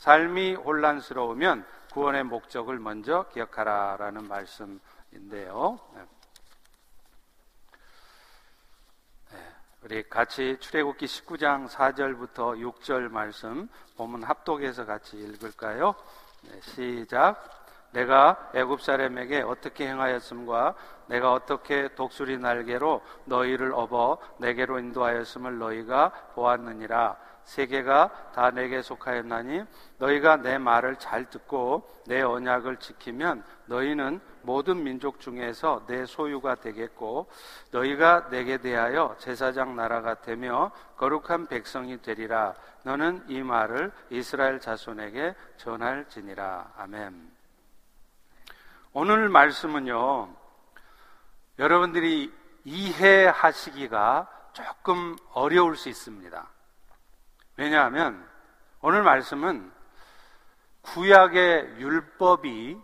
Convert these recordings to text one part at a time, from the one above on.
삶이 혼란스러우면 구원의 목적을 먼저 기억하라라는 말씀인데요. 네. 네. 우리 같이 출애굽기 19장 4절부터 6절 말씀 본문 합독해서 같이 읽을까요? 네, 시작. 내가 애굽 사람에게 어떻게 행하였음과 내가 어떻게 독수리 날개로 너희를 업어 내게로 인도하였음을 너희가 보았느니라. 세계가 다 내게 속하였나니 너희가 내 말을 잘 듣고 내 언약을 지키면 너희는 모든 민족 중에서 내 소유가 되겠고 너희가 내게 대하여 제사장 나라가 되며 거룩한 백성이 되리라. 너는 이 말을 이스라엘 자손에게 전할지니라. 아멘. 오늘 말씀은요, 여러분들이 이해하시기가 조금 어려울 수 있습니다. 왜냐하면 오늘 말씀은 구약의 율법이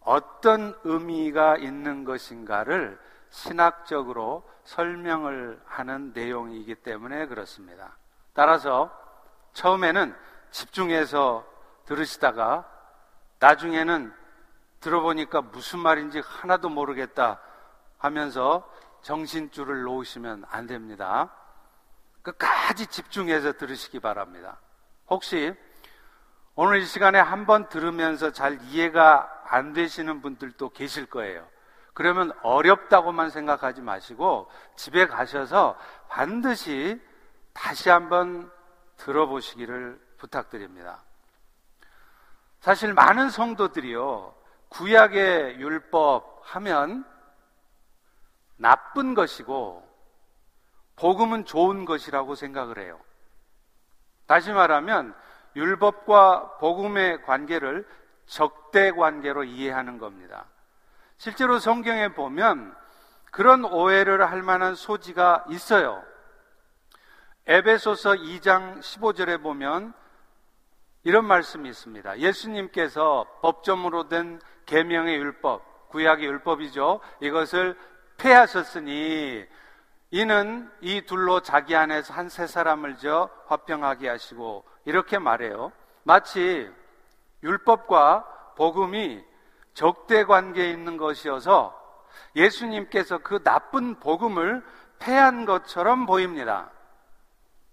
어떤 의미가 있는 것인가를 신학적으로 설명을 하는 내용이기 때문에 그렇습니다. 따라서 처음에는 집중해서 들으시다가 나중에는 들어보니까 무슨 말인지 하나도 모르겠다 하면서 정신줄을 놓으시면 안 됩니다. 끝까지 집중해서 들으시기 바랍니다. 혹시 오늘 이 시간에 한번 들으면서 잘 이해가 안 되시는 분들도 계실 거예요. 그러면 어렵다고만 생각하지 마시고 집에 가셔서 반드시 다시 한번 들어보시기를 부탁드립니다. 사실 많은 성도들이요, 구약의 율법 하면 나쁜 것이고 복음은 좋은 것이라고 생각을 해요. 다시 말하면 율법과 복음의 관계를 적대 관계로 이해하는 겁니다. 실제로 성경에 보면 그런 오해를 할 만한 소지가 있어요. 에베소서 2장 15절에 보면 이런 말씀이 있습니다. 예수님께서 법점으로 된 계명의 율법, 구약의 율법이죠. 이것을 폐하셨으니 이는 이 둘로 자기 안에서 한 세 사람을 저 화평하게 하시고 이렇게 말해요. 마치 율법과 복음이 적대 관계에 있는 것이어서 예수님께서 그 나쁜 복음을 폐한 것처럼 보입니다.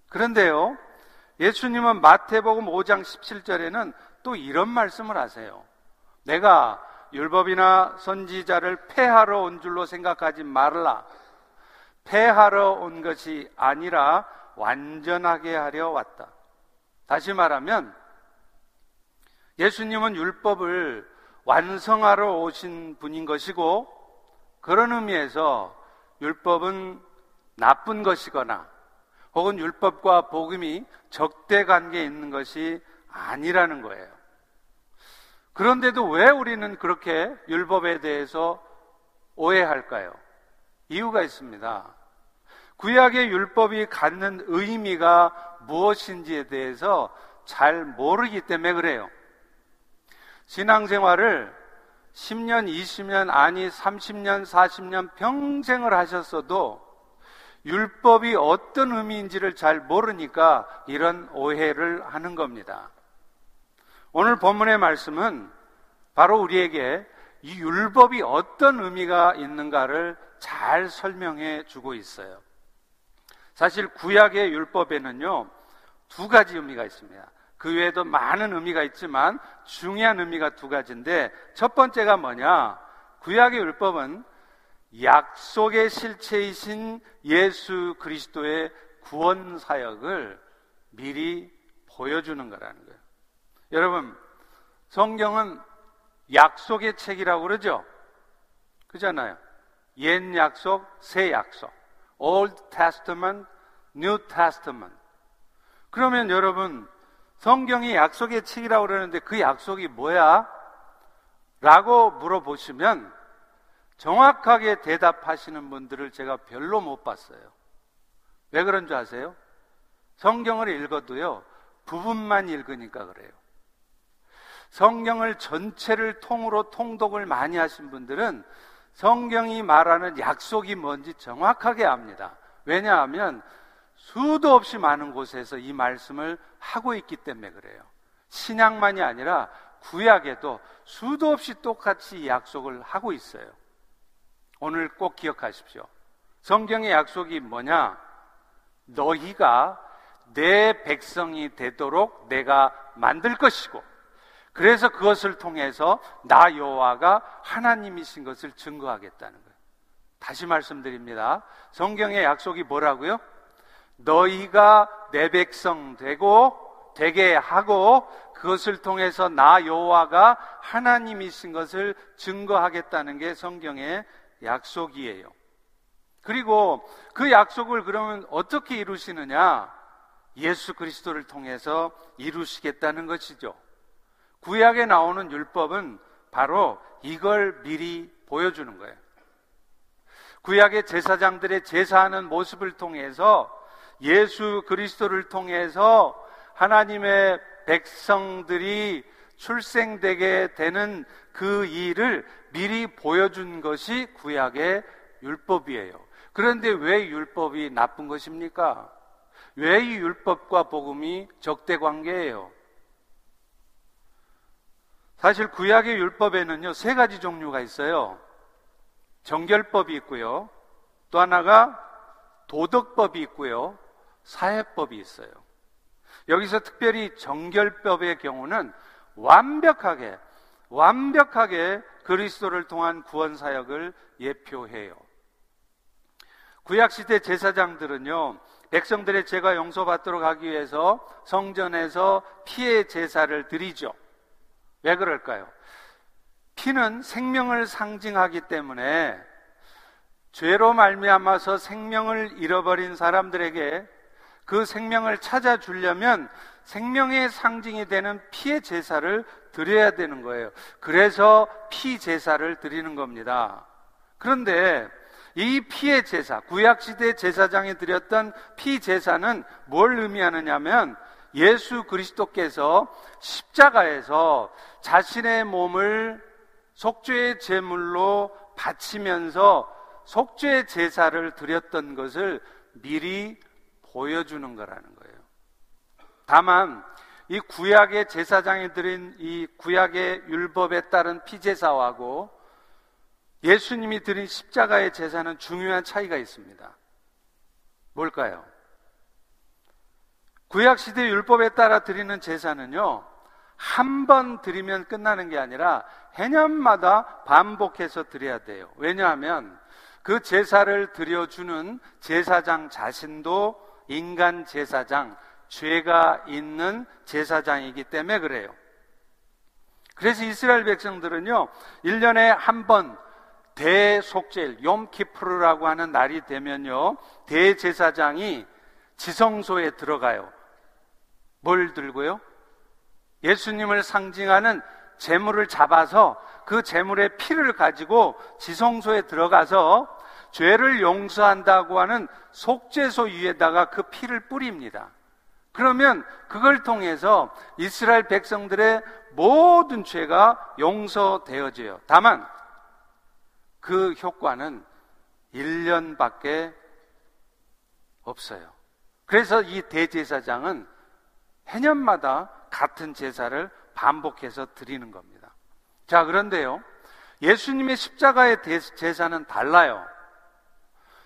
그런데요, 예수님은 마태복음 5장 17절에는 또 이런 말씀을 하세요. 내가 율법이나 선지자를 폐하러 온 줄로 생각하지 말라. 폐하러 온 것이 아니라 완전하게 하려 왔다. 다시 말하면 예수님은 율법을 완성하러 오신 분인 것이고 그런 의미에서 율법은 나쁜 것이거나 혹은 율법과 복음이 적대 관계에 있는 것이 아니라는 거예요. 그런데도 왜 우리는 그렇게 율법에 대해서 오해할까요? 이유가 있습니다. 구약의 율법이 갖는 의미가 무엇인지에 대해서 잘 모르기 때문에 그래요. 신앙생활을 10년, 20년, 아니 30년, 40년 평생을 하셨어도 율법이 어떤 의미인지를 잘 모르니까 이런 오해를 하는 겁니다. 오늘 본문의 말씀은 바로 우리에게 이 율법이 어떤 의미가 있는가를 잘 설명해 주고 있어요. 사실 구약의 율법에는요, 두 가지 의미가 있습니다. 그 외에도 많은 의미가 있지만 중요한 의미가 두 가지인데 첫 번째가 뭐냐? 구약의 율법은 약속의 실체이신 예수 그리스도의 구원 사역을 미리 보여주는 거라는 거예요. 여러분, 성경은 약속의 책이라고 그러죠? 그잖아요. 옛 약속, 새 약속. Old Testament, New Testament. 그러면 여러분, 성경이 약속의 책이라고 그러는데 그 약속이 뭐야? 라고 물어보시면 정확하게 대답하시는 분들을 제가 별로 못 봤어요. 왜 그런 줄 아세요? 성경을 읽어도요, 부분만 읽으니까 그래요. 성경을 전체를 통으로 통독을 많이 하신 분들은 성경이 말하는 약속이 뭔지 정확하게 압니다. 왜냐하면 수도 없이 많은 곳에서 이 말씀을 하고 있기 때문에 그래요. 신약만이 아니라 구약에도 수도 없이 똑같이 약속을 하고 있어요. 오늘 꼭 기억하십시오. 성경의 약속이 뭐냐? 너희가 내 백성이 되도록 내가 만들 것이고 그래서 그것을 통해서 나 여호와가 하나님이신 것을 증거하겠다는 거예요. 다시 말씀드립니다. 성경의 약속이 뭐라고요? 너희가 내 백성 되고 되게 하고 그것을 통해서 나 여호와가 하나님이신 것을 증거하겠다는 게 성경의 약속이에요. 그리고 그 약속을 그러면 어떻게 이루시느냐? 예수 그리스도를 통해서 이루시겠다는 것이죠. 구약에 나오는 율법은 바로 이걸 미리 보여주는 거예요. 구약의 제사장들의 제사하는 모습을 통해서 예수 그리스도를 통해서 하나님의 백성들이 출생되게 되는 그 일을 미리 보여준 것이 구약의 율법이에요. 그런데 왜 율법이 나쁜 것입니까? 왜 이 율법과 복음이 적대 관계예요? 사실 구약의 율법에는요, 세 가지 종류가 있어요. 정결법이 있고요. 또 하나가 도덕법이 있고요. 사회법이 있어요. 여기서 특별히 정결법의 경우는 완벽하게, 완벽하게 그리스도를 통한 구원 사역을 예표해요. 구약시대 제사장들은요, 백성들의 죄가 용서받도록 하기 위해서 성전에서 피해 제사를 드리죠. 왜 그럴까요? 피는 생명을 상징하기 때문에 죄로 말미암아서 생명을 잃어버린 사람들에게 그 생명을 찾아주려면 생명의 상징이 되는 피의 제사를 드려야 되는 거예요. 그래서 피 제사를 드리는 겁니다. 그런데 이 피의 제사, 구약시대 제사장이 드렸던 피 제사는 뭘 의미하느냐면 예수 그리스도께서 십자가에서 자신의 몸을 속죄의 제물로 바치면서 속죄 제사를 드렸던 것을 미리 보여주는 거라는 거예요. 다만 이 구약의 제사장이 드린 이 구약의 율법에 따른 피제사하고 예수님이 드린 십자가의 제사는 중요한 차이가 있습니다. 뭘까요? 구약 시대 율법에 따라 드리는 제사는요. 한 번 드리면 끝나는 게 아니라 해년마다 반복해서 드려야 돼요. 왜냐하면 그 제사를 드려주는 제사장 자신도 인간 제사장, 죄가 있는 제사장이기 때문에 그래요. 그래서 이스라엘 백성들은요, 1년에 한 번 대속죄일, 욤키프르라고 하는 날이 되면요, 대제사장이 지성소에 들어가요. 뭘 들고요? 예수님을 상징하는 재물을 잡아서 그 재물의 피를 가지고 지성소에 들어가서 죄를 용서한다고 하는 속죄소 위에다가 그 피를 뿌립니다. 그러면 그걸 통해서 이스라엘 백성들의 모든 죄가 용서되어져요. 다만 그 효과는 1년밖에 없어요. 그래서 이 대제사장은 해년마다 같은 제사를 반복해서 드리는 겁니다. 자, 그런데요. 예수님의 십자가의 제사는 달라요.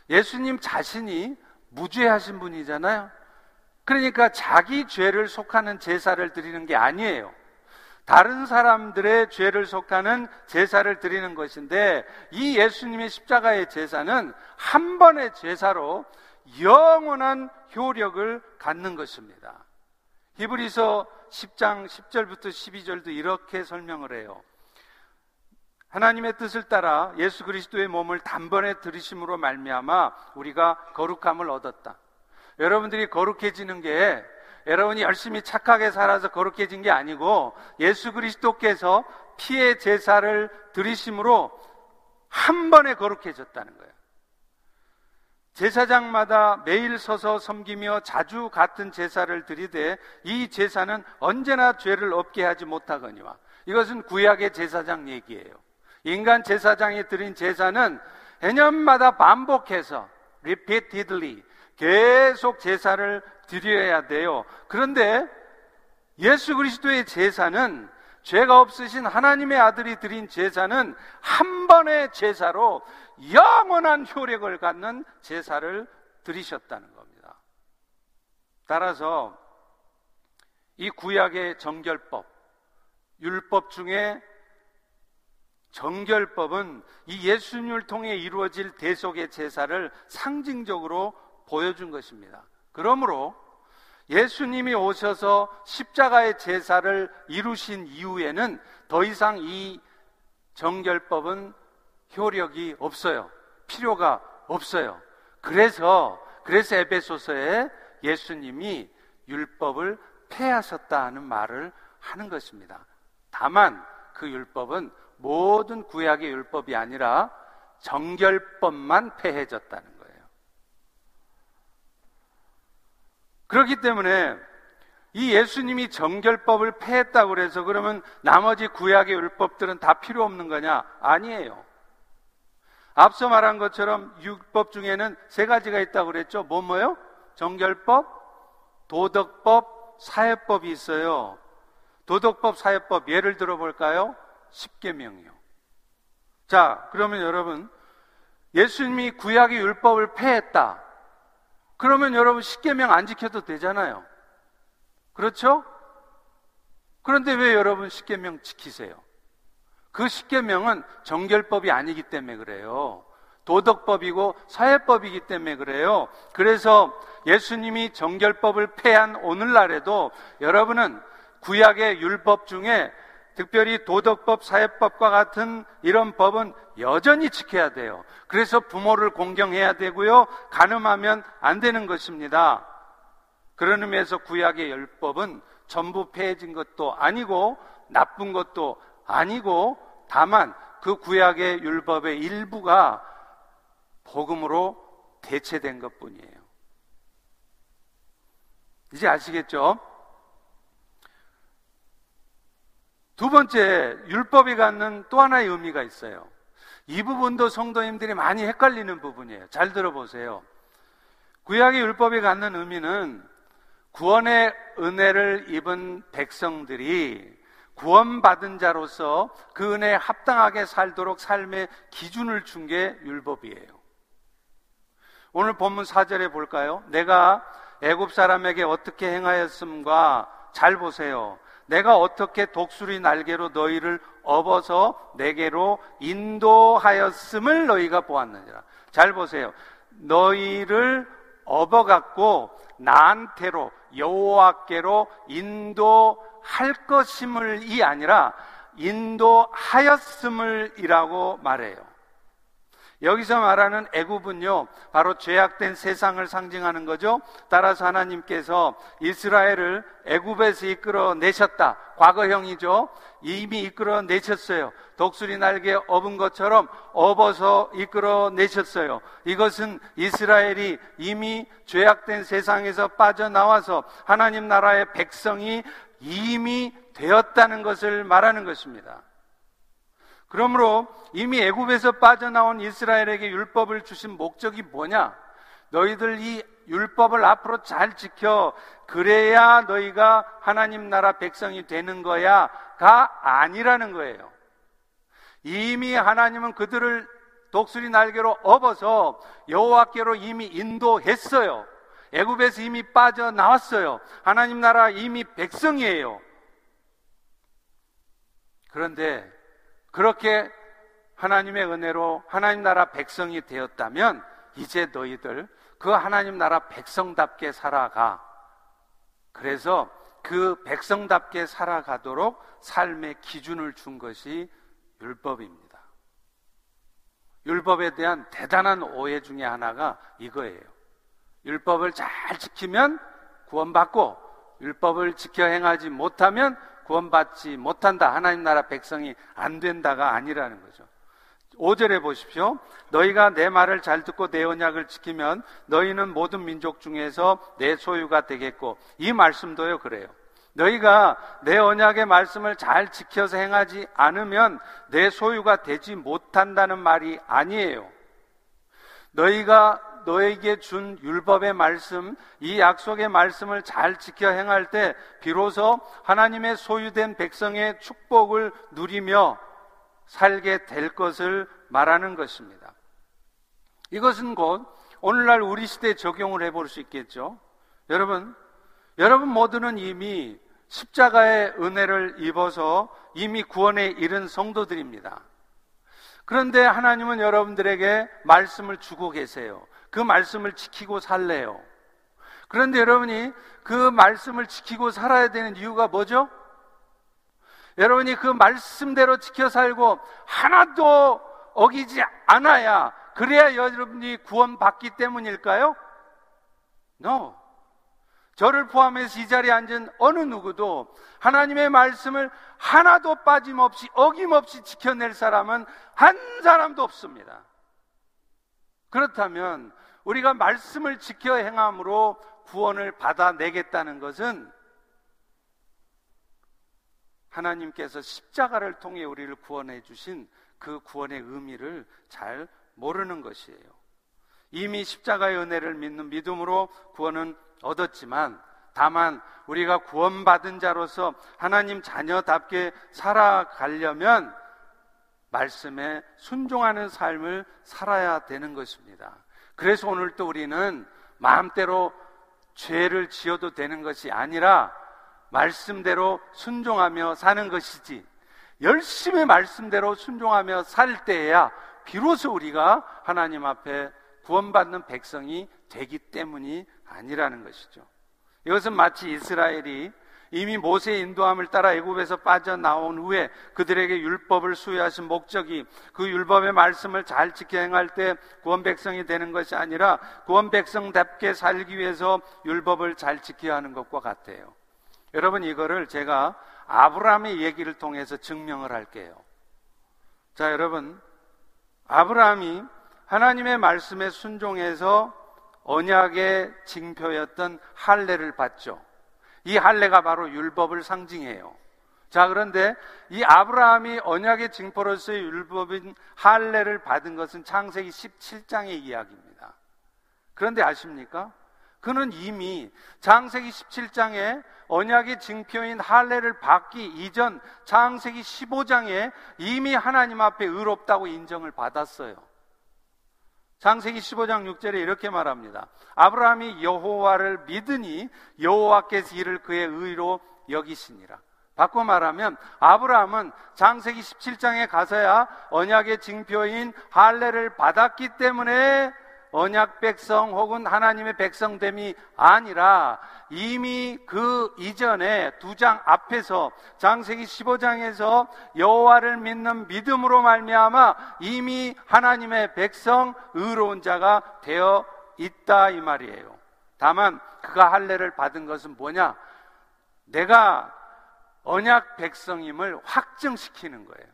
예수님 자신이 무죄하신 분이잖아요. 그러니까 자기 죄를 속하는 제사를 드리는 게 아니에요. 다른 사람들의 죄를 속하는 제사를 드리는 것인데 이 예수님의 십자가의 제사는 한 번의 제사로 영원한 효력을 갖는 것입니다. 히브리서 10장 10절부터 12절도 이렇게 설명을 해요. 하나님의 뜻을 따라 예수 그리스도의 몸을 단번에 들이심으로 말미암아 우리가 거룩함을 얻었다. 여러분들이 거룩해지는 게 여러분이 열심히 착하게 살아서 거룩해진 게 아니고 예수 그리스도께서 피의 제사를 들이심으로 한 번에 거룩해졌다는 거예요. 제사장마다 매일 서서 섬기며 자주 같은 제사를 드리되 이 제사는 언제나 죄를 없게 하지 못하거니와 이것은 구약의 제사장 얘기예요. 인간 제사장이 드린 제사는 해년마다 반복해서 repeatedly 계속 제사를 드려야 돼요. 그런데 예수 그리스도의 제사는 죄가 없으신 하나님의 아들이 드린 제사는 한 번의 제사로 영원한 효력을 갖는 제사를 드리셨다는 겁니다. 따라서 이 구약의 정결법, 율법 중에 정결법은 이 예수님을 통해 이루어질 대속의 제사를 상징적으로 보여준 것입니다. 그러므로 예수님이 오셔서 십자가의 제사를 이루신 이후에는 더 이상 이 정결법은 효력이 없어요. 필요가 없어요. 그래서 그래서 에베소서에 예수님이 율법을 폐하셨다는 말을 하는 것입니다. 다만 그 율법은 모든 구약의 율법이 아니라 정결법만 폐해졌다는 거예요. 그렇기 때문에 이 예수님이 정결법을 폐했다고 그래서 그러면 나머지 구약의 율법들은 다 필요 없는 거냐? 아니에요. 앞서 말한 것처럼 율법 중에는 세 가지가 있다고 그랬죠. 뭐 뭐요? 정결법, 도덕법, 사회법이 있어요. 도덕법, 사회법 예를 들어 볼까요? 십계명이요. 자, 그러면 여러분 예수님이 구약의 율법을 폐했다. 그러면 여러분 십계명 안 지켜도 되잖아요. 그렇죠? 그런데 왜 여러분 십계명 지키세요? 그 십계명은 정결법이 아니기 때문에 그래요. 도덕법이고 사회법이기 때문에 그래요. 그래서 예수님이 정결법을 폐한 오늘날에도 여러분은 구약의 율법 중에 특별히 도덕법, 사회법과 같은 이런 법은 여전히 지켜야 돼요. 그래서 부모를 공경해야 되고요. 가늠하면 안 되는 것입니다. 그런 의미에서 구약의 율법은 전부 폐해진 것도 아니고 나쁜 것도 아니고 다만 그 구약의 율법의 일부가 복음으로 대체된 것 뿐이에요. 이제 아시겠죠? 두 번째, 율법이 갖는 또 하나의 의미가 있어요. 이 부분도 성도님들이 많이 헷갈리는 부분이에요. 잘 들어보세요. 구약의 율법이 갖는 의미는 구원의 은혜를 입은 백성들이 구원받은 자로서 그 은혜에 합당하게 살도록 삶의 기준을 준 게 율법이에요. 오늘 본문 4절에 볼까요? 내가 애굽 사람에게 어떻게 행하였음과 잘 보세요. 내가 어떻게 독수리 날개로 너희를 업어서 내게로 인도하였음을 너희가 보았느니라. 잘 보세요. 너희를 업어갖고 나한테로 여호와께로 인도 할 것임을이 아니라 인도하였음을이라고 말해요. 여기서 말하는 애굽은요, 바로 죄악된 세상을 상징하는 거죠. 따라서 하나님께서 이스라엘을 애굽에서 이끌어 내셨다. 과거형이죠. 이미 이끌어 내셨어요. 독수리 날개 업은 것처럼 업어서 이끌어 내셨어요. 이것은 이스라엘이 이미 죄악된 세상에서 빠져나와서 하나님 나라의 백성이 이미 되었다는 것을 말하는 것입니다. 그러므로 이미 애굽에서 빠져나온 이스라엘에게 율법을 주신 목적이 뭐냐? 너희들 이 율법을 앞으로 잘 지켜 그래야 너희가 하나님 나라 백성이 되는 거야가 아니라는 거예요. 이미 하나님은 그들을 독수리 날개로 업어서 여호와께로 이미 인도했어요. 애굽에서 이미 빠져나왔어요. 하나님 나라 이미 백성이에요. 그런데 그렇게 하나님의 은혜로 하나님 나라 백성이 되었다면 이제 너희들 그 하나님 나라 백성답게 살아가. 그래서 그 백성답게 살아가도록 삶의 기준을 준 것이 율법입니다. 율법에 대한 대단한 오해 중에 하나가 이거예요. 율법을 잘 지키면 구원받고 율법을 지켜 행하지 못하면 구원받지 못한다. 하나님 나라 백성이 안 된다가 아니라는 거죠. 5절에 보십시오. 너희가 내 말을 잘 듣고 내 언약을 지키면 너희는 모든 민족 중에서 내 소유가 되겠고 이 말씀도요 그래요. 너희가 내 언약의 말씀을 잘 지켜서 행하지 않으면 내 소유가 되지 못한다는 말이 아니에요. 너희가 너에게 준 율법의 말씀, 이 약속의 말씀을 잘 지켜 행할 때 비로소 하나님의 소유된 백성의 축복을 누리며 살게 될 것을 말하는 것입니다. 이것은 곧 오늘날 우리 시대에 적용을 해볼 수 있겠죠. 여러분, 여러분 모두는 이미 십자가의 은혜를 입어서 이미 구원에 이른 성도들입니다. 그런데 하나님은 여러분들에게 말씀을 주고 계세요. 그 말씀을 지키고 살래요. 그런데 여러분이 그 말씀을 지키고 살아야 되는 이유가 뭐죠? 여러분이 그 말씀대로 지켜 살고 하나도 어기지 않아야 그래야 여러분이 구원받기 때문일까요? No. 저를 포함해서 이 자리에 앉은 어느 누구도 하나님의 말씀을 하나도 빠짐없이 어김없이 지켜낼 사람은 한 사람도 없습니다. 그렇다면 우리가 말씀을 지켜 행함으로 구원을 받아내겠다는 것은 하나님께서 십자가를 통해 우리를 구원해 주신 그 구원의 의미를 잘 모르는 것이에요. 이미 십자가의 은혜를 믿는 믿음으로 구원은 얻었지만 다만 우리가 구원받은 자로서 하나님 자녀답게 살아가려면 말씀에 순종하는 삶을 살아야 되는 것입니다. 그래서 오늘 또 우리는 마음대로 죄를 지어도 되는 것이 아니라 말씀대로 순종하며 사는 것이지 열심히 말씀대로 순종하며 살 때에야 비로소 우리가 하나님 앞에 구원받는 백성이 되기 때문이 아니라는 것이죠. 이것은 마치 이스라엘이 이미 모세의 인도함을 따라 애굽에서 빠져나온 후에 그들에게 율법을 수여하신 목적이 그 율법의 말씀을 잘 지켜 행할 때 구원 백성이 되는 것이 아니라 구원 백성답게 살기 위해서 율법을 잘 지켜야 하는 것과 같아요. 여러분 이거를 제가 아브라함의 얘기를 통해서 증명을 할게요. 자, 여러분 아브라함이 하나님의 말씀에 순종해서 언약의 징표였던 할례를 받죠. 이 할례가 바로 율법을 상징해요. 자, 그런데 이 아브라함이 언약의 징표로서의 율법인 할례를 받은 것은 창세기 17장의 이야기입니다. 그런데 아십니까? 그는 이미 창세기 17장에 언약의 징표인 할례를 받기 이전 창세기 15장에 이미 하나님 앞에 의롭다고 인정을 받았어요. 창세기 15장 6절에 이렇게 말합니다. 아브라함이 여호와를 믿으니 여호와께서 이를 그의 의로 여기시니라. 바꿔 말하면 아브라함은 창세기 17장에 가서야 언약의 징표인 할례를 받았기 때문에 언약 백성 혹은 하나님의 백성됨이 아니라 이미 그 이전에 두 장 앞에서 장세기 15장에서 여호와를 믿는 믿음으로 말미암아 이미 하나님의 백성 의로운 자가 되어 있다 이 말이에요. 다만 그가 할례를 받은 것은 뭐냐? 내가 언약 백성임을 확증시키는 거예요.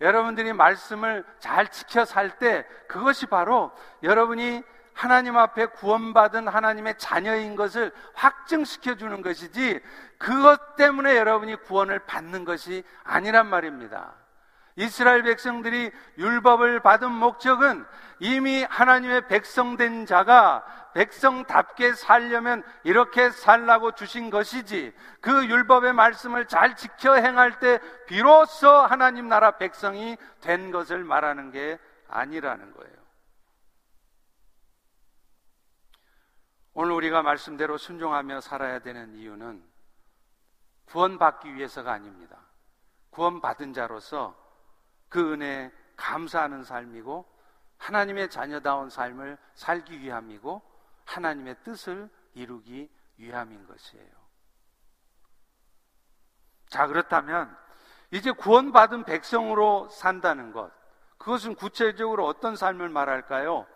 여러분들이 말씀을 잘 지켜 살 때 그것이 바로 여러분이 하나님 앞에 구원받은 하나님의 자녀인 것을 확증시켜 주는 것이지 그것 때문에 여러분이 구원을 받는 것이 아니란 말입니다. 이스라엘 백성들이 율법을 받은 목적은 이미 하나님의 백성된 자가 백성답게 살려면 이렇게 살라고 주신 것이지 그 율법의 말씀을 잘 지켜 행할 때 비로소 하나님 나라 백성이 된 것을 말하는 게 아니라는 거예요. 오늘 우리가 말씀대로 순종하며 살아야 되는 이유는 구원받기 위해서가 아닙니다. 구원받은 자로서 그 은혜에 감사하는 삶이고 하나님의 자녀다운 삶을 살기 위함이고 하나님의 뜻을 이루기 위함인 것이에요. 자, 그렇다면 이제 구원받은 백성으로 산다는 것. 그것은 구체적으로 어떤 삶을 말할까요?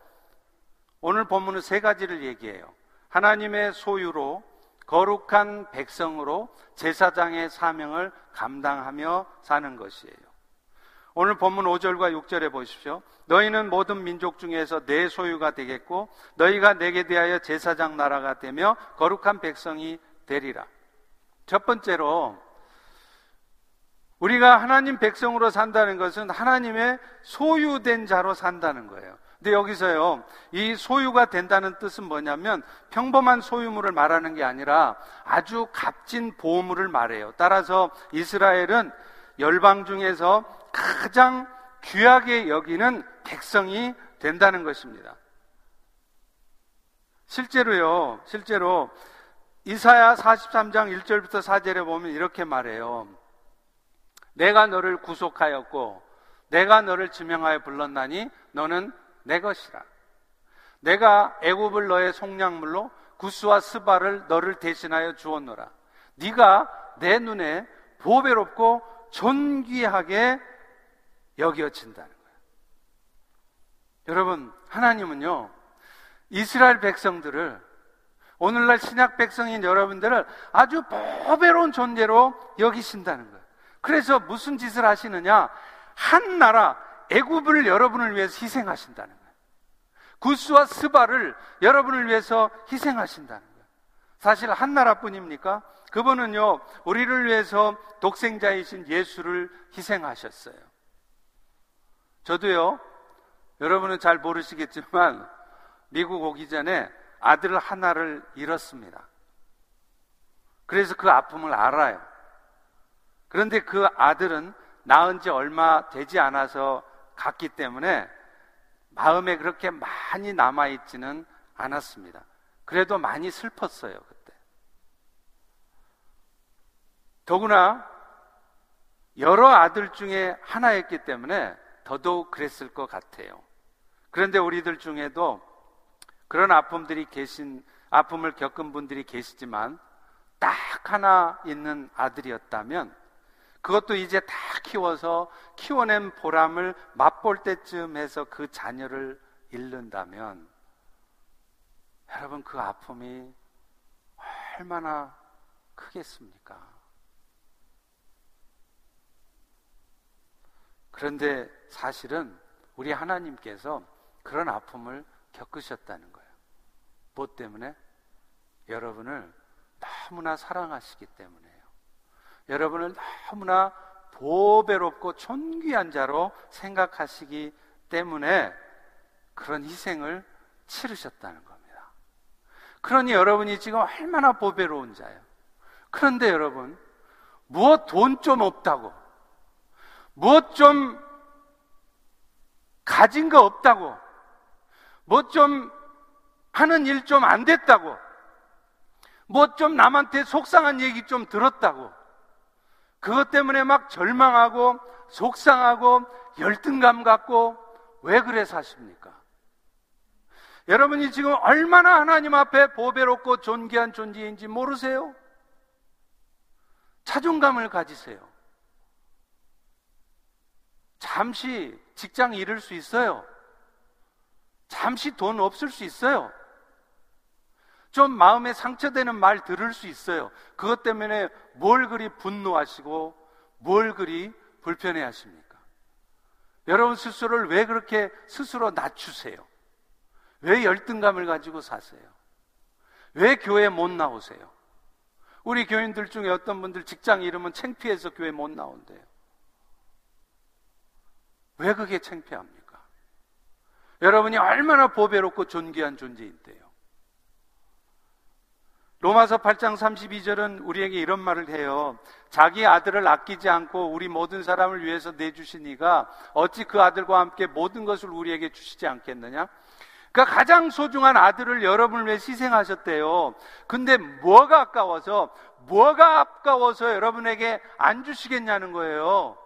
오늘 본문은 세 가지를 얘기해요. 하나님의 소유로 거룩한 백성으로 제사장의 사명을 감당하며 사는 것이에요. 오늘 본문 5절과 6절에 보십시오. 너희는 모든 민족 중에서 내 소유가 되겠고 너희가 내게 대하여 제사장 나라가 되며 거룩한 백성이 되리라. 첫 번째로 우리가 하나님 백성으로 산다는 것은 하나님의 소유된 자로 산다는 거예요. 근데 여기서요, 이 소유가 된다는 뜻은 뭐냐면 평범한 소유물을 말하는 게 아니라 아주 값진 보물을 말해요. 따라서 이스라엘은 열방 중에서 가장 귀하게 여기는 백성이 된다는 것입니다. 실제로요, 실제로 이사야 43장 1절부터 4절에 보면 이렇게 말해요. 내가 너를 구속하였고, 내가 너를 지명하여 불렀나니 너는 내 것이라. 내가 애굽을 너의 속량물로 구스와 스바를 너를 대신하여 주었노라. 네가 내 눈에 보배롭고 존귀하게 여겨진다는 거예요. 여러분, 하나님은요, 이스라엘 백성들을 오늘날 신약 백성인 여러분들을 아주 보배로운 존재로 여기신다는 거예요. 그래서 무슨 짓을 하시느냐? 한 나라 애굽을 여러분을 위해서 희생하신다는 거예요. 구스와 스바를 여러분을 위해서 희생하신다는 거예요. 사실 한 나라뿐입니까? 그분은요, 우리를 위해서 독생자이신 예수를 희생하셨어요. 저도요, 여러분은 잘 모르시겠지만, 미국 오기 전에 아들 하나를 잃었습니다. 그래서 그 아픔을 알아요. 그런데 그 아들은 낳은 지 얼마 되지 않아서 갔기 때문에 마음에 그렇게 많이 남아있지는 않았습니다. 그래도 많이 슬펐어요, 그때. 더구나 여러 아들 중에 하나였기 때문에 더더욱 그랬을 것 같아요. 그런데 우리들 중에도 그런 아픔들이 계신, 아픔을 겪은 분들이 계시지만 딱 하나 있는 아들이었다면 그것도 이제 다 키워서 키워낸 보람을 맛볼 때쯤 해서 그 자녀를 잃는다면 여러분 그 아픔이 얼마나 크겠습니까? 그런데 사실은 우리 하나님께서 그런 아픔을 겪으셨다는 거예요. 뭐 때문에? 여러분을 너무나 사랑하시기 때문에. 여러분을 너무나 보배롭고 존귀한 자로 생각하시기 때문에 그런 희생을 치르셨다는 겁니다. 그러니 여러분이 지금 얼마나 보배로운 자예요. 그런데 여러분, 무엇 돈 좀 없다고, 무엇 좀 가진 거 없다고, 무엇 좀 하는 일 좀 안 됐다고, 무엇 좀 남한테 속상한 얘기 좀 들었다고, 그것 때문에 막 절망하고 속상하고 열등감 갖고 왜 그래 사십니까? 여러분이 지금 얼마나 하나님 앞에 보배롭고 존귀한 존재인지 모르세요? 자존감을 가지세요. 잠시 직장 잃을 수 있어요. 잠시 돈 없을 수 있어요. 좀 마음에 상처되는 말 들을 수 있어요. 그것 때문에 뭘 그리 분노하시고 뭘 그리 불편해 하십니까? 여러분 스스로를 왜 그렇게 스스로 낮추세요? 왜 열등감을 가지고 사세요? 왜 교회 못 나오세요? 우리 교인들 중에 어떤 분들 직장 이름은 창피해서 교회 못 나온대요. 왜 그게 창피합니까? 여러분이 얼마나 보배롭고 존귀한 존재인데요. 로마서 8장 32절은 우리에게 이런 말을 해요. 자기 아들을 아끼지 않고 우리 모든 사람을 위해서 내주시니가 어찌 그 아들과 함께 모든 것을 우리에게 주시지 않겠느냐? 그러니까 가장 소중한 아들을 여러분을 위해 희생하셨대요. 근데 뭐가 아까워서, 뭐가 아까워서 여러분에게 안 주시겠냐는 거예요.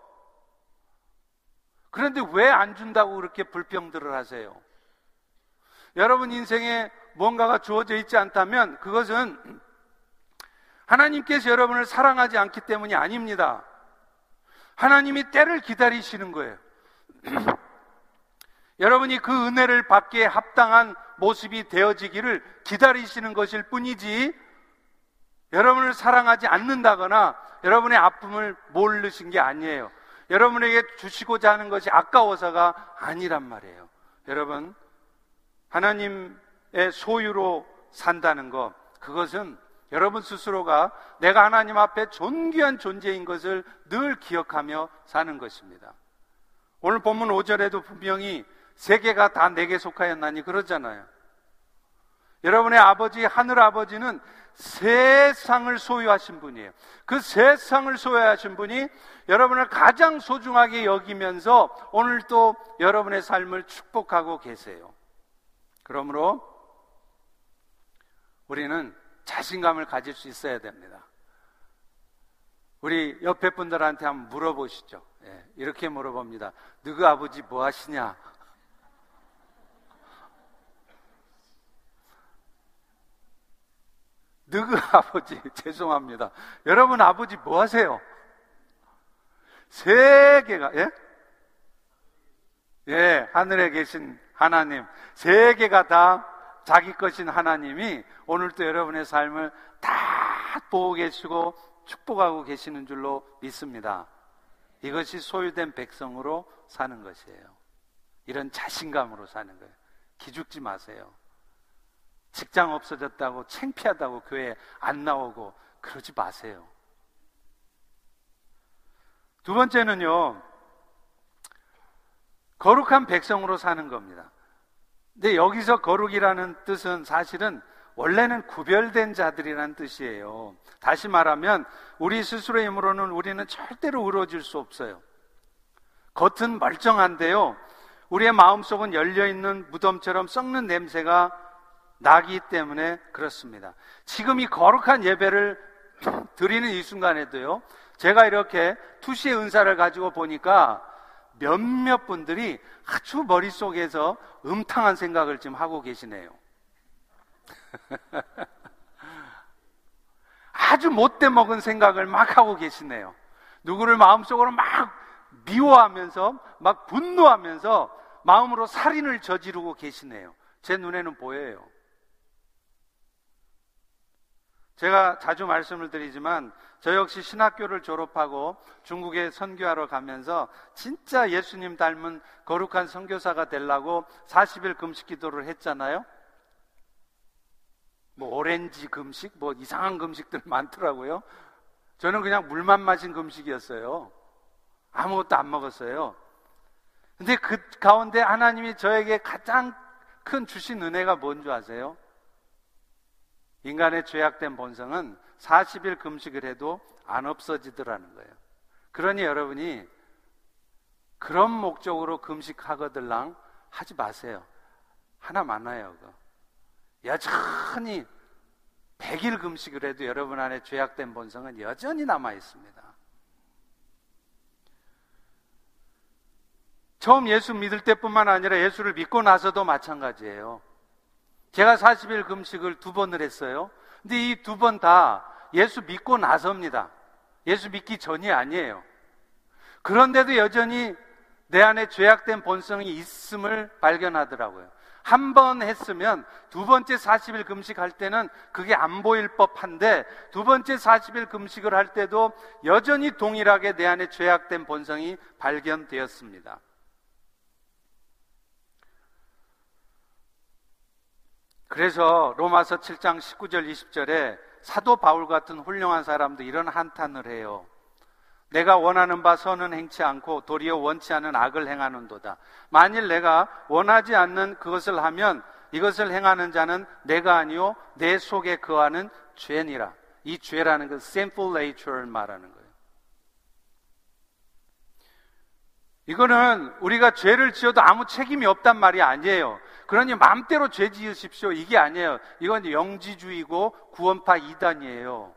그런데 왜 안 준다고 그렇게 불평들을 하세요? 여러분 인생에 뭔가가 주어져 있지 않다면 그것은 하나님께서 여러분을 사랑하지 않기 때문이 아닙니다. 하나님이 때를 기다리시는 거예요. 여러분이 그 은혜를 받기에 합당한 모습이 되어지기를 기다리시는 것일 뿐이지 여러분을 사랑하지 않는다거나 여러분의 아픔을 모르신 게 아니에요. 여러분에게 주시고자 하는 것이 아까워서가 아니란 말이에요. 여러분, 하나님의 소유로 산다는 것, 그것은 여러분 스스로가 내가 하나님 앞에 존귀한 존재인 것을 늘 기억하며 사는 것입니다. 오늘 본문 5절에도 분명히 세계가 다 내게 속하였나니 그러잖아요. 여러분의 아버지, 하늘 아버지는 세상을 소유하신 분이에요. 그 세상을 소유하신 분이 여러분을 가장 소중하게 여기면서 오늘 또 여러분의 삶을 축복하고 계세요. 그러므로 우리는 자신감을 가질 수 있어야 됩니다. 우리 옆에 분들한테 한번 물어보시죠. 예, 이렇게 물어봅니다. 너그 아버지 뭐 하시냐? 너그 아버지 죄송합니다. 여러분 아버지 뭐 하세요? 세계가 예? 예, 하늘에 계신 하나님, 세계가 다 자기 것인 하나님이 오늘도 여러분의 삶을 다 보고 계시고 축복하고 계시는 줄로 믿습니다. 이것이 소유된 백성으로 사는 것이에요. 이런 자신감으로 사는 거예요. 기죽지 마세요. 직장 없어졌다고 창피하다고 교회 안 나오고 그러지 마세요. 두 번째는요, 거룩한 백성으로 사는 겁니다. 근데 여기서 거룩이라는 뜻은 사실은 원래는 구별된 자들이라는 뜻이에요. 다시 말하면 우리 스스로의 힘으로는 우리는 절대로 이루어질 수 없어요. 겉은 멀쩡한데요. 우리의 마음속은 열려있는 무덤처럼 썩는 냄새가 나기 때문에 그렇습니다. 지금 이 거룩한 예배를 드리는 이 순간에도요. 제가 이렇게 투시의 은사를 가지고 보니까 몇몇 분들이 아주 머릿속에서 음탕한 생각을 지금 하고 계시네요. 아주 못돼 먹은 생각을 막 하고 계시네요. 누구를 마음속으로 막 미워하면서 막 분노하면서 마음으로 살인을 저지르고 계시네요. 제 눈에는 보여요. 제가 자주 말씀을 드리지만 저 역시 신학교를 졸업하고 중국에 선교하러 가면서 진짜 예수님 닮은 거룩한 선교사가 되려고 40일 금식 기도를 했잖아요. 뭐 오렌지 금식, 뭐 이상한 금식들 많더라고요. 저는 그냥 물만 마신 금식이었어요. 아무것도 안 먹었어요. 근데 그 가운데 하나님이 저에게 가장 큰 주신 은혜가 뭔 줄 아세요? 인간의 죄악된 본성은 40일 금식을 해도 안 없어지더라는 거예요. 그러니 여러분이 그런 목적으로 금식하거들랑 하지 마세요. 하나 많아요. 그거. 여전히 100일 금식을 해도 여러분 안에 죄악된 본성은 여전히 남아 있습니다. 처음 예수 믿을 때뿐만 아니라 예수를 믿고 나서도 마찬가지예요. 제가 40일 금식을 두 번을 했어요. 근데 이 두 번 다 예수 믿고 나서입니다. 예수 믿기 전이 아니에요. 그런데도 여전히 내 안에 죄악된 본성이 있음을 발견하더라고요. 한 번 했으면 두 번째 40일 금식할 때는 그게 안 보일 법한데 두 번째 40일 금식을 할 때도 여전히 동일하게 내 안에 죄악된 본성이 발견되었습니다. 그래서 로마서 7장 19절 20절에 사도 바울 같은 훌륭한 사람도 이런 한탄을 해요. 내가 원하는 바 선은 행치 않고 도리어 원치 않은 악을 행하는도다. 만일 내가 원하지 않는 그것을 하면 이것을 행하는 자는 내가 아니요 내 속에 거하는 죄니라. 이 죄라는 건 sinful nature를 말하는 거예요. 이거는 우리가 죄를 지어도 아무 책임이 없단 말이 아니에요. 그러니 마음대로 죄 지으십시오. 이게 아니에요. 이건 영지주의고 구원파 이단이에요.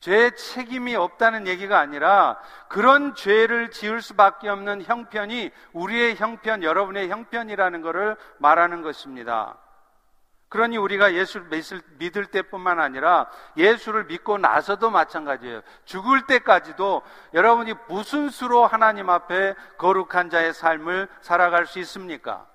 죄 책임이 없다는 얘기가 아니라 그런 죄를 지을 수밖에 없는 형편이 우리의 형편, 여러분의 형편이라는 것을 말하는 것입니다. 그러니 우리가 예수를 믿을 때뿐만 아니라 예수를 믿고 나서도 마찬가지예요. 죽을 때까지도 여러분이 무슨 수로 하나님 앞에 거룩한 자의 삶을 살아갈 수 있습니까?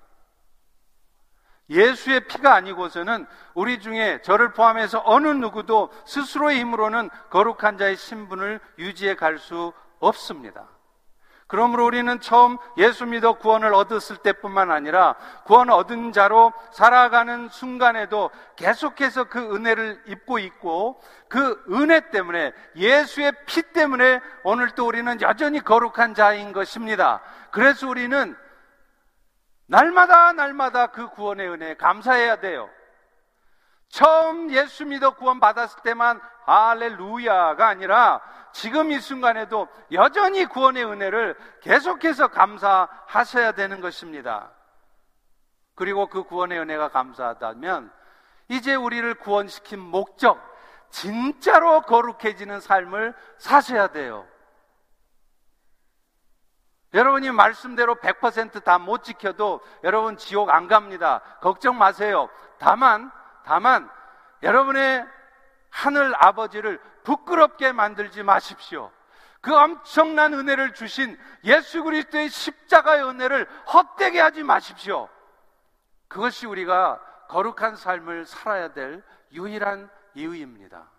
예수의 피가 아니고서는 우리 중에 저를 포함해서 어느 누구도 스스로의 힘으로는 거룩한 자의 신분을 유지해 갈 수 없습니다. 그러므로 우리는 처음 예수 믿어 구원을 얻었을 때뿐만 아니라 구원 얻은 자로 살아가는 순간에도 계속해서 그 은혜를 입고 있고 그 은혜 때문에 예수의 피 때문에 오늘도 우리는 여전히 거룩한 자인 것입니다. 그래서 우리는 날마다 날마다 그 구원의 은혜에 감사해야 돼요. 처음 예수 믿어 구원 받았을 때만 할렐루야가 아니라 지금 이 순간에도 여전히 구원의 은혜를 계속해서 감사하셔야 되는 것입니다. 그리고 그 구원의 은혜가 감사하다면 이제 우리를 구원시킨 목적, 진짜로 거룩해지는 삶을 사셔야 돼요. 여러분이 말씀대로 100%다 못 지켜도 여러분 지옥 안 갑니다. 걱정 마세요. 다만, 다만, 여러분의 하늘 아버지를 부끄럽게 만들지 마십시오. 그 엄청난 은혜를 주신 예수 그리스도의 십자가의 은혜를 헛되게 하지 마십시오. 그것이 우리가 거룩한 삶을 살아야 될 유일한 이유입니다.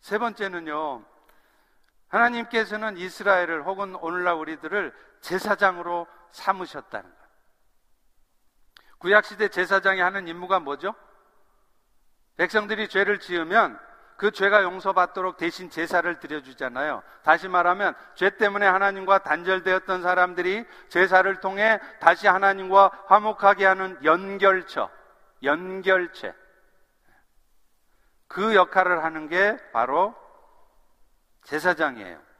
세 번째는요, 하나님께서는 이스라엘을 혹은 오늘날 우리들을 제사장으로 삼으셨다는 것. 구약시대 제사장이 하는 임무가 뭐죠? 백성들이 죄를 지으면 그 죄가 용서받도록 대신 제사를 드려주잖아요. 다시 말하면 죄 때문에 하나님과 단절되었던 사람들이 제사를 통해 다시 하나님과 화목하게 하는 연결처, 연결체. 그 역할을 하는 게 바로 제사장이에요.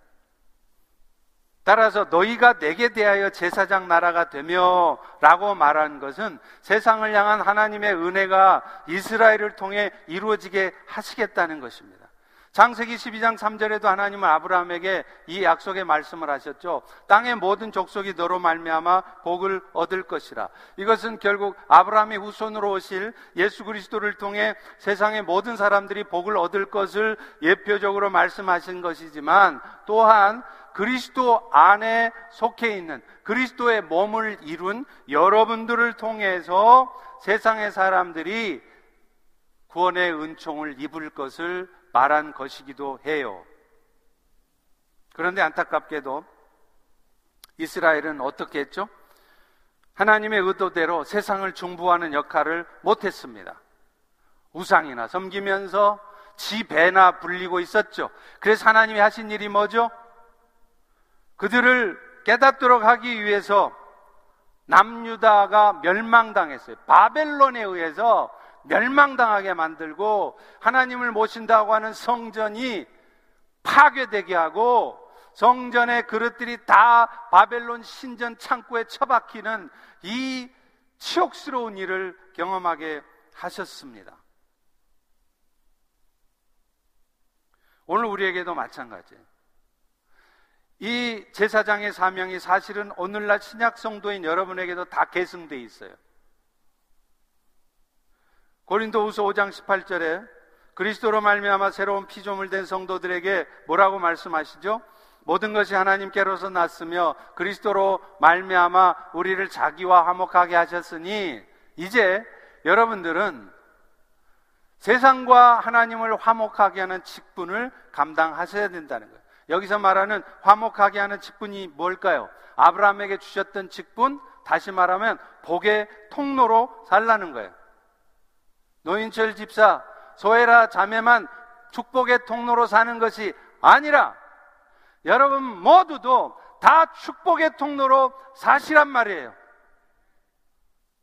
따라서 너희가 내게 대하여 제사장 나라가 되며 라고 말한 것은 세상을 향한 하나님의 은혜가 이스라엘을 통해 이루어지게 하시겠다는 것입니다. 장세기 12장 3절에도 하나님은 아브라함에게 이 약속의 말씀을 하셨죠. 땅의 모든 족속이 너로 말미암아 복을 얻을 것이라. 이것은 결국 아브라함의 후손으로 오실 예수 그리스도를 통해 세상의 모든 사람들이 복을 얻을 것을 예표적으로 말씀하신 것이지만 또한 그리스도 안에 속해 있는 그리스도의 몸을 이룬 여러분들을 통해서 세상의 사람들이 구원의 은총을 입을 것을 말한 것이기도 해요. 그런데 안타깝게도 이스라엘은 어떻게 했죠? 하나님의 의도대로 세상을 중부하는 역할을 못했습니다. 우상이나 섬기면서 지 배나 불리고 있었죠. 그래서 하나님이 하신 일이 뭐죠? 그들을 깨닫도록 하기 위해서 남유다가 멸망당했어요. 바벨론에 의해서 멸망당하게 만들고 하나님을 모신다고 하는 성전이 파괴되게 하고 성전의 그릇들이 다 바벨론 신전 창고에 처박히는 이 치욕스러운 일을 경험하게 하셨습니다. 오늘 우리에게도 마찬가지예요. 이 제사장의 사명이 사실은 오늘날 신약 성도인 여러분에게도 다 계승돼 있어요. 고린도후서 5장 18절에 그리스도로 말미암아 새로운 피조물 된 성도들에게 뭐라고 말씀하시죠? 모든 것이 하나님께로서 났으며 그리스도로 말미암아 우리를 자기와 화목하게 하셨으니 이제 여러분들은 세상과 하나님을 화목하게 하는 직분을 감당하셔야 된다는 거예요. 여기서 말하는 화목하게 하는 직분이 뭘까요? 아브라함에게 주셨던 직분, 다시 말하면 복의 통로로 살라는 거예요. 노인철 집사, 소해라 자매만 축복의 통로로 사는 것이 아니라 여러분 모두도 다 축복의 통로로 사시란 말이에요.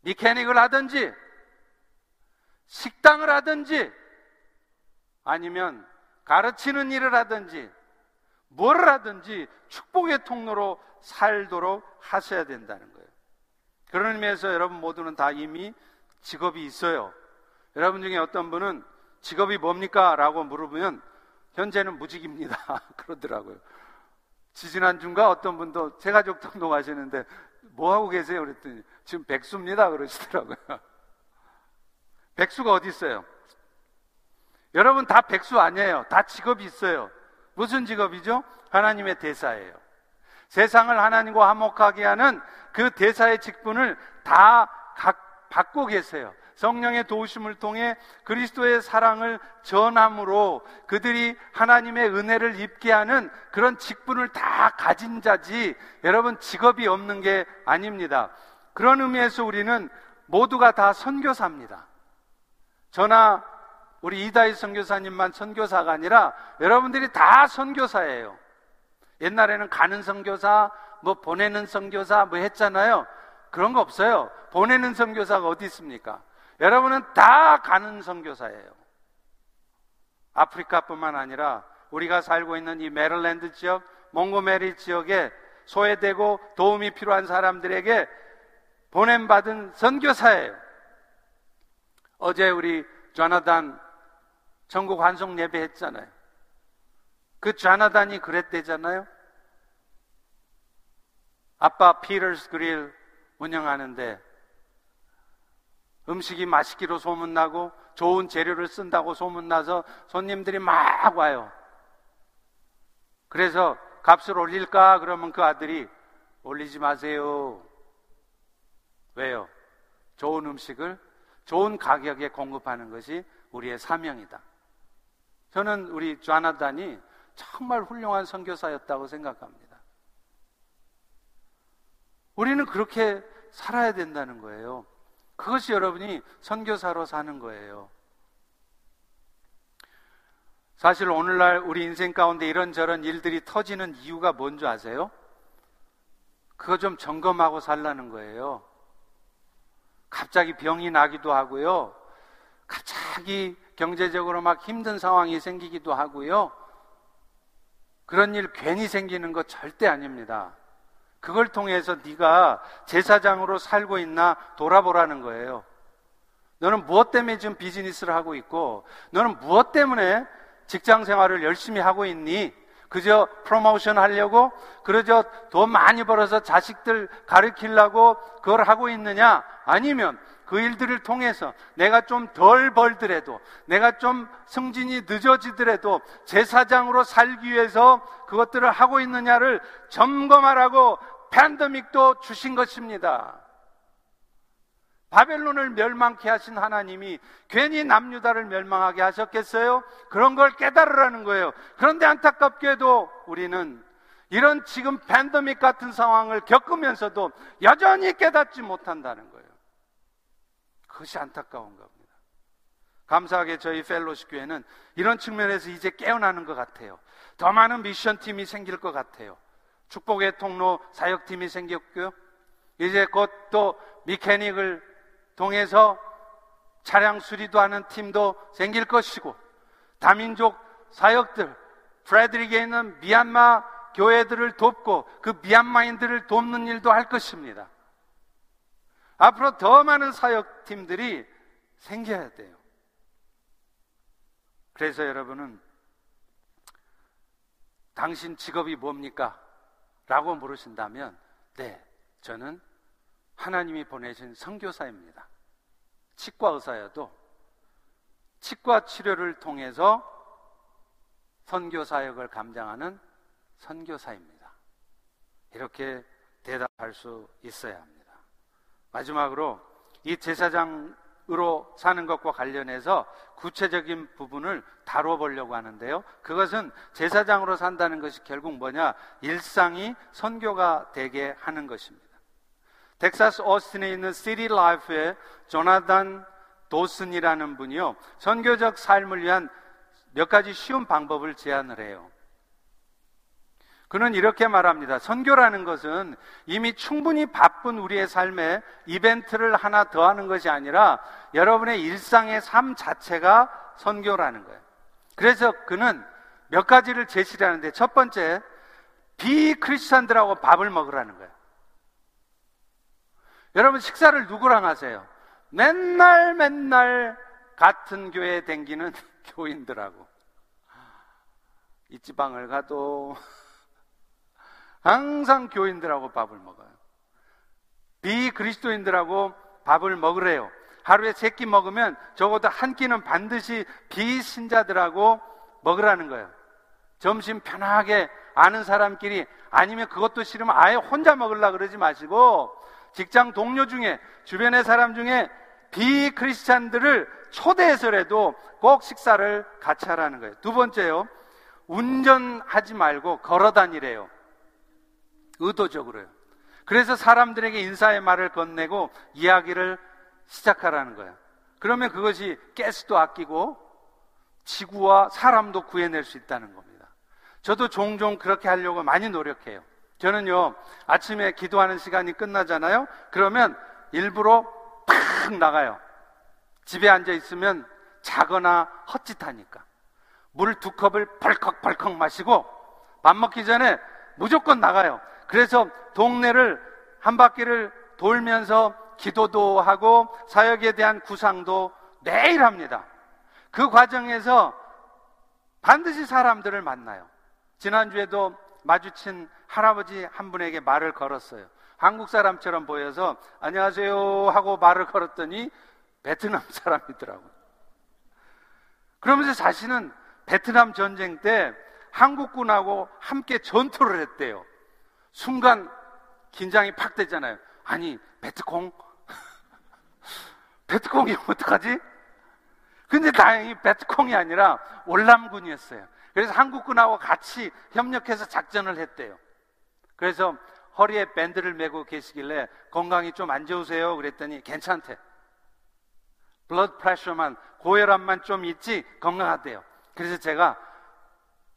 미케닉을 하든지, 식당을 하든지, 아니면 가르치는 일을 하든지, 뭘 하든지 축복의 통로로 살도록 하셔야 된다는 거예요. 그런 의미에서 여러분 모두는 다 이미 직업이 있어요. 여러분 중에 어떤 분은 직업이 뭡니까? 라고 물어보면 현재는 무직입니다. 그러더라고요. 지지난주인가 어떤 분도 세가족 등록 하시는데 뭐 하고 계세요? 그랬더니 지금 백수입니다. 그러시더라고요. 백수가 어디 있어요? 여러분 다 백수 아니에요. 다 직업이 있어요. 무슨 직업이죠? 하나님의 대사예요. 세상을 하나님과 화목하게 하는 그 대사의 직분을 다 각, 받고 계세요. 성령의 도우심을 통해 그리스도의 사랑을 전함으로 그들이 하나님의 은혜를 입게 하는 그런 직분을 다 가진 자지 여러분 직업이 없는 게 아닙니다. 그런 의미에서 우리는 모두가 다 선교사입니다. 저나 우리 이다희 선교사님만 선교사가 아니라 여러분들이 다 선교사예요. 옛날에는 가는 선교사, 뭐 보내는 선교사 뭐 했잖아요. 그런 거 없어요. 보내는 선교사가 어디 있습니까? 여러분은 다 가는 선교사예요. 아프리카뿐만 아니라 우리가 살고 있는 이 메릴랜드 지역, 몽고메리 지역에 소외되고 도움이 필요한 사람들에게 보냄받은 선교사예요. 어제 우리 조나단 전국 환송 예배 했잖아요. 그 조나단이 그랬대잖아요. 아빠 피터스 그릴 운영하는데 음식이 맛있기로 소문나고 좋은 재료를 쓴다고 소문나서 손님들이 막 와요. 그래서 값을 올릴까? 그러면 그 아들이 올리지 마세요. 왜요? 좋은 음식을 좋은 가격에 공급하는 것이 우리의 사명이다. 저는 우리 좌나단이 정말 훌륭한 선교사였다고 생각합니다. 우리는 그렇게 살아야 된다는 거예요. 그것이 여러분이 선교사로 사는 거예요. 사실 오늘날 우리 인생 가운데 이런저런 일들이 터지는 이유가 뭔지 아세요? 그거 좀 점검하고 살라는 거예요. 갑자기 병이 나기도 하고요. 갑자기 경제적으로 막 힘든 상황이 생기기도 하고요. 그런 일 괜히 생기는 거 절대 아닙니다. 그걸 통해서 네가 제사장으로 살고 있나 돌아보라는 거예요. 너는 무엇 때문에 지금 비즈니스를 하고 있고, 너는 무엇 때문에 직장 생활을 열심히 하고 있니? 그저 프로모션 하려고, 그러저 돈 많이 벌어서 자식들 가르치려고 그걸 하고 있느냐? 아니면 그 일들을 통해서 내가 좀 덜 벌더라도, 내가 좀 승진이 늦어지더라도 제사장으로 살기 위해서 그것들을 하고 있느냐를 점검하라고 팬데믹도 주신 것입니다. 바벨론을 멸망케 하신 하나님이 괜히 남유다를 멸망하게 하셨겠어요? 그런 걸 깨달으라는 거예요. 그런데 안타깝게도 우리는 이런 지금 팬데믹 같은 상황을 겪으면서도 여전히 깨닫지 못한다는 거예요. 그것이 안타까운 겁니다. 감사하게 저희 펠로시 교회는 이런 측면에서 이제 깨어나는 것 같아요. 더 많은 미션 팀이 생길 것 같아요. 축복의 통로 사역팀이 생겼고요. 이제 곧 또 미케닉을 통해서 차량 수리도 하는 팀도 생길 것이고 다민족 사역들 프레드릭에 있는 미얀마 교회들을 돕고 그 미얀마인들을 돕는 일도 할 것입니다. 앞으로 더 많은 사역팀들이 생겨야 돼요. 그래서 여러분은 당신 직업이 뭡니까? 라고 물으신다면, 네, 저는 하나님이 보내신 선교사입니다. 치과 의사여도 치과 치료를 통해서 선교 사역을 감당하는 선교사입니다. 이렇게 대답할 수 있어야 합니다. 마지막으로 이 제사장 으로 사는 것과 관련해서 구체적인 부분을 다뤄 보려고 하는데요. 그것은 제사장으로 산다는 것이 결국 뭐냐? 일상이 선교가 되게 하는 것입니다. 텍사스 오스틴에 있는 City Life의 조나단 도슨이라는 분이요. 선교적 삶을 위한 몇 가지 쉬운 방법을 제안을 해요. 그는 이렇게 말합니다. 선교라는 것은 이미 충분히 바쁜 우리의 삶에 이벤트를 하나 더하는 것이 아니라 여러분의 일상의 삶 자체가 선교라는 거예요. 그래서 그는 몇 가지를 제시를 하는데 첫 번째, 비크리스찬들하고 밥을 먹으라는 거예요. 여러분 식사를 누구랑 하세요? 맨날 맨날 같은 교회에 댕기는 교인들하고 이 지방을 가도 항상 교인들하고 밥을 먹어요. 비그리스도인들하고 밥을 먹으래요. 하루에 세 끼 먹으면 적어도 한 끼는 반드시 비신자들하고 먹으라는 거예요. 점심 편하게 아는 사람끼리 아니면 그것도 싫으면 아예 혼자 먹으려 그러지 마시고 직장 동료 중에 주변의 사람 중에 비크리스찬들을 초대해서라도 꼭 식사를 같이 하라는 거예요. 두 번째요. 운전하지 말고 걸어 다니래요. 의도적으로요. 그래서 사람들에게 인사의 말을 건네고 이야기를 시작하라는 거예요. 그러면 그것이 가스도 아끼고 지구와 사람도 구해낼 수 있다는 겁니다. 저도 종종 그렇게 하려고 많이 노력해요. 저는요, 아침에 기도하는 시간이 끝나잖아요? 그러면 일부러 팍 나가요. 집에 앉아 있으면 자거나 헛짓하니까. 물 두 컵을 벌컥벌컥 마시고 밥 먹기 전에 무조건 나가요. 그래서 동네를 한 바퀴를 돌면서 기도도 하고 사역에 대한 구상도 매일 합니다. 그 과정에서 반드시 사람들을 만나요. 지난주에도 마주친 할아버지 한 분에게 말을 걸었어요. 한국 사람처럼 보여서 안녕하세요 하고 말을 걸었더니 베트남 사람이더라고요. 그러면서 자신은 베트남 전쟁 때 한국군하고 함께 전투를 했대요. 순간 긴장이 팍 되잖아요. 아니, 베트콩? 베트콩이 어떡하지? 근데 다행히 베트콩이 아니라 월남군이었어요. 그래서 한국군하고 같이 협력해서 작전을 했대요. 그래서 허리에 밴드를 메고 계시길래 건강이 좀 안 좋으세요? 그랬더니 괜찮대. 블러드 프레셔만 고혈압만 좀 있지 건강하대요. 그래서 제가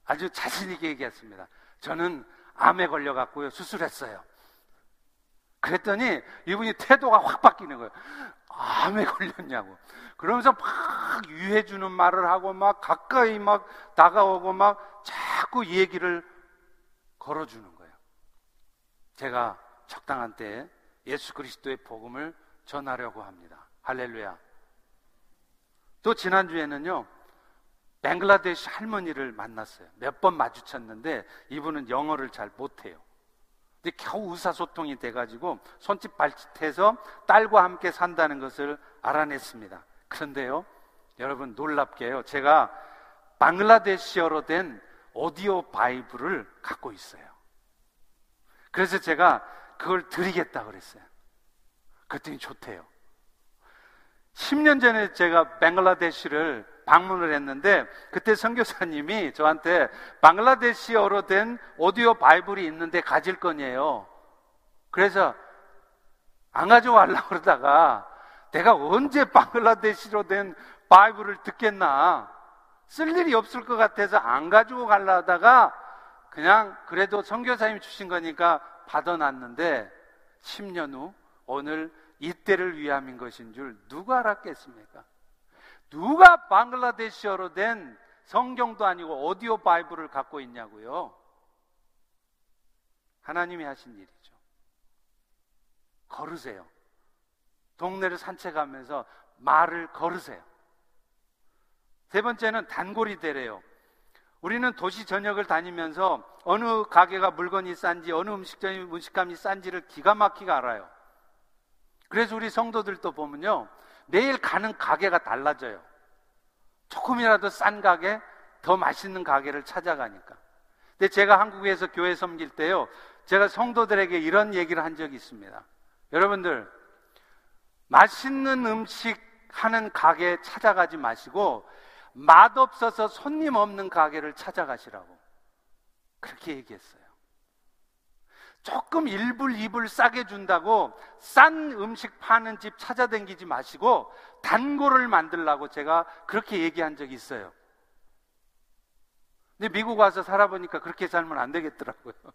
아주 자신 있게 얘기했습니다. 저는 암에 걸려 갖고요. 수술했어요. 그랬더니 이분이 태도가 확 바뀌는 거예요. 암에 걸렸냐고. 그러면서 막 유해주는 말을 하고 막 가까이 막 다가오고 막 자꾸 얘기를 걸어주는 거예요. 제가 적당한 때에 예수 그리스도의 복음을 전하려고 합니다. 할렐루야. 또 지난주에는요, 뱅글라데시 할머니를 만났어요. 몇 번 마주쳤는데 이분은 영어를 잘 못해요. 근데 겨우 의사소통이 돼가지고 손짓 발짓해서 딸과 함께 산다는 것을 알아냈습니다. 그런데요, 여러분 놀랍게요. 제가 방글라데시어로 된 오디오 바이블을 갖고 있어요. 그래서 제가 그걸 드리겠다 그랬어요. 그랬더니 좋대요. 10년 전에 제가 방글라데시를 방문을 했는데 그때 선교사님이 저한테 방글라데시어로 된 오디오 바이블이 있는데 가질 거냐요. 그래서 안 가져가려고 그러다가 내가 언제 방글라데시로 된 바이블을 듣겠나. 쓸 일이 없을 것 같아서 안 가지고 가려다가 그냥 그래도 선교사님이 주신 거니까 받아놨는데 10년 후 오늘 이때를 위함인 것인 줄 누가 알았겠습니까? 누가 방글라데시어로 된 성경도 아니고 오디오 바이블을 갖고 있냐고요? 하나님이 하신 일이죠. 걸으세요. 동네를 산책하면서 말을 걸으세요. 세 번째는 단골이 되래요. 우리는 도시 전역을 다니면서 어느 가게가 물건이 싼지 어느 음식점이 음식감이 싼지를 기가 막히게 알아요. 그래서 우리 성도들도 보면요. 매일 가는 가게가 달라져요. 조금이라도 싼 가게, 더 맛있는 가게를 찾아가니까. 근데 제가 한국에서 교회 섬길 때요. 제가 성도들에게 이런 얘기를 한 적이 있습니다. 여러분들, 맛있는 음식 하는 가게 찾아가지 마시고 맛없어서 손님 없는 가게를 찾아가시라고 그렇게 얘기했어요. 조금 1불, 2불 싸게 준다고 싼 음식 파는 집 찾아다니지 마시고 단골을 만들라고 제가 그렇게 얘기한 적이 있어요. 근데 미국 와서 살아보니까 그렇게 살면 안 되겠더라고요.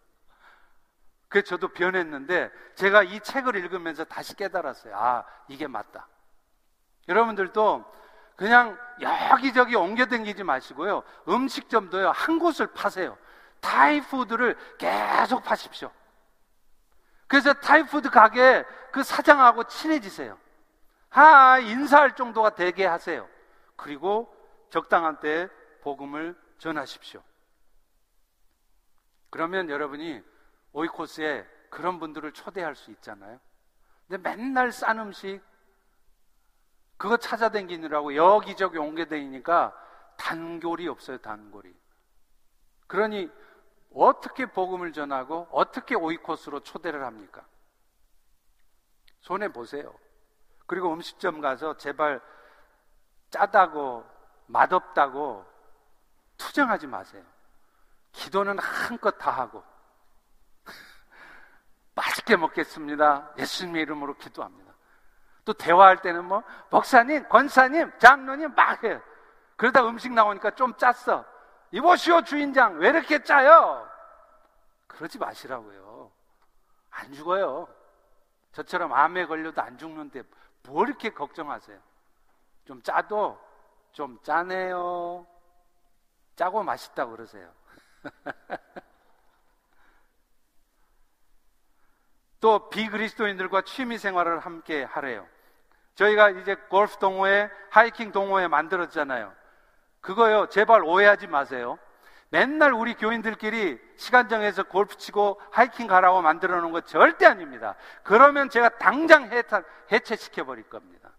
그래서 저도 변했는데 제가 이 책을 읽으면서 다시 깨달았어요. 아, 이게 맞다. 여러분들도 그냥 여기저기 옮겨다니지 마시고요. 음식점도요, 한 곳을 파세요. Thai food를 계속 파십시오. 그래서 Thai food 가게 그 사장하고 친해지세요. 하, 인사할 정도가 되게 하세요. 그리고 적당한 때에 복음을 전하십시오. 그러면 여러분이 오이코스에 그런 분들을 초대할 수 있잖아요. 근데 맨날 싼 음식, 그거 찾아다니느라고 여기저기 옮겨다니니까 단골이 없어요, 단골이. 그러니 어떻게 복음을 전하고 어떻게 오이코스로 초대를 합니까? 손해 보세요. 그리고 음식점 가서 제발 짜다고 맛없다고 투정하지 마세요. 기도는 한껏 다 하고 맛있게 먹겠습니다. 예수님의 이름으로 기도합니다. 또 대화할 때는 뭐 목사님, 권사님, 장로님 막 해요. 그러다 음식 나오니까 좀 짰어. 이보시오 주인장 왜 이렇게 짜요? 그러지 마시라고요. 안 죽어요. 저처럼 암에 걸려도 안 죽는데 뭐 이렇게 걱정하세요? 좀 짜도 좀 짜네요. 짜고 맛있다고 그러세요. 또 비그리스도인들과 취미 생활을 함께 하래요. 저희가 이제 골프 동호회, 하이킹 동호회 만들었잖아요. 그거요, 제발 오해하지 마세요. 맨날 우리 교인들끼리 시간 정해서 골프 치고 하이킹 가라고 만들어 놓은 거 절대 아닙니다. 그러면 제가 당장 해체시켜 버릴 겁니다.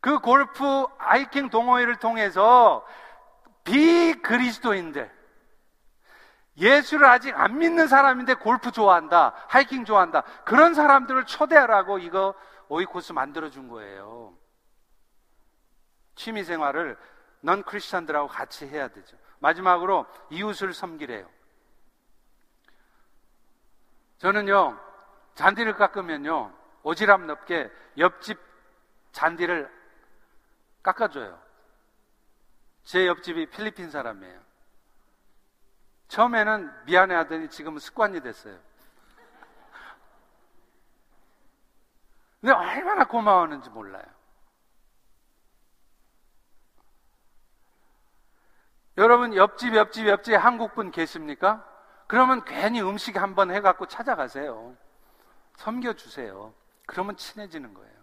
그 골프 하이킹 동호회를 통해서 비그리스도인들, 예수를 아직 안 믿는 사람인데 골프 좋아한다, 하이킹 좋아한다. 그런 사람들을 초대하라고 이거 오이코스 만들어 준 거예요. 취미 생활을 넌 크리스찬들하고 같이 해야 되죠. 마지막으로 이웃을 섬기래요. 저는요, 잔디를 깎으면요, 오지랖 넓게 옆집 잔디를 깎아줘요. 제 옆집이 필리핀 사람이에요. 처음에는 미안해 하더니 지금은 습관이 됐어요. 근데 얼마나 고마워하는지 몰라요. 여러분 옆집 옆집 옆집 한국분 계십니까? 그러면 괜히 음식 한번 해갖고 찾아가세요. 섬겨주세요. 그러면 친해지는 거예요.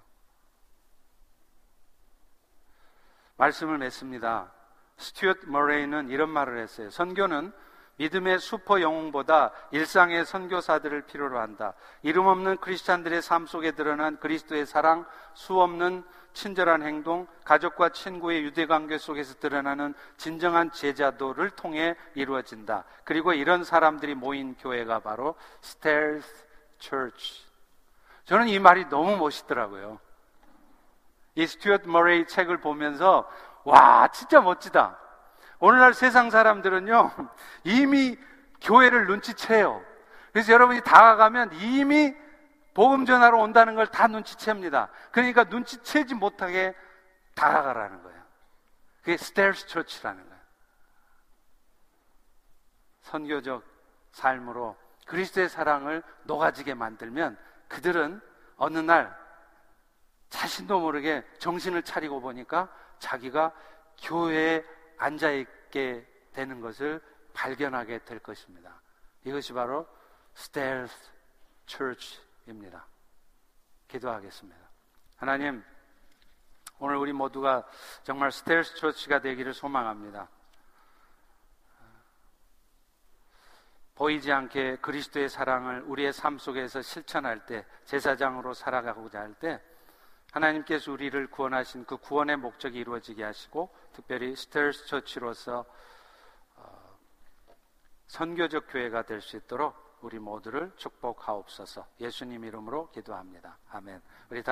말씀을 맺습니다. 스튜어트 머레이는 이런 말을 했어요. 선교는 믿음의 슈퍼 영웅보다 일상의 선교사들을 필요로 한다. 이름 없는 크리스찬들의 삶 속에 드러난 그리스도의 사랑, 수 없는 친절한 행동, 가족과 친구의 유대 관계 속에서 드러나는 진정한 제자도를 통해 이루어진다. 그리고 이런 사람들이 모인 교회가 바로 Stealth Church. 저는 이 말이 너무 멋있더라고요. 이 스튜어트 머레이 책을 보면서 와, 진짜 멋지다. 오늘날 세상 사람들은요, 이미 교회를 눈치채요. 그래서 여러분이 다가가면 이미 전하러 온다는 걸 다 눈치챕니다. 그러니까 눈치채지 못하게 다가가라는 거예요. 그게 Stealth Church라는 거예요. 선교적 삶으로 그리스도의 사랑을 녹아지게 만들면 그들은 어느 날 자신도 모르게 정신을 차리고 보니까 자기가 교회에 앉아 있게 되는 것을 발견하게 될 것입니다. 이것이 바로 Stairs Church입니다. 기도하겠습니다. 하나님, 오늘 우리 모두가 정말 Stairs Church가 되기를 소망합니다. 보이지 않게 그리스도의 사랑을 우리의 삶 속에서 실천할 때, 제사장으로 살아가고자 할 때, 하나님께서 우리를 구원하신 그 구원의 목적이 이루어지게 하시고 특별히 스텔스 처치로서 어, 선교적 교회가 될 수 있도록 우리 모두를 축복하옵소서. 예수님 이름으로 기도합니다. 아멘. 우리 다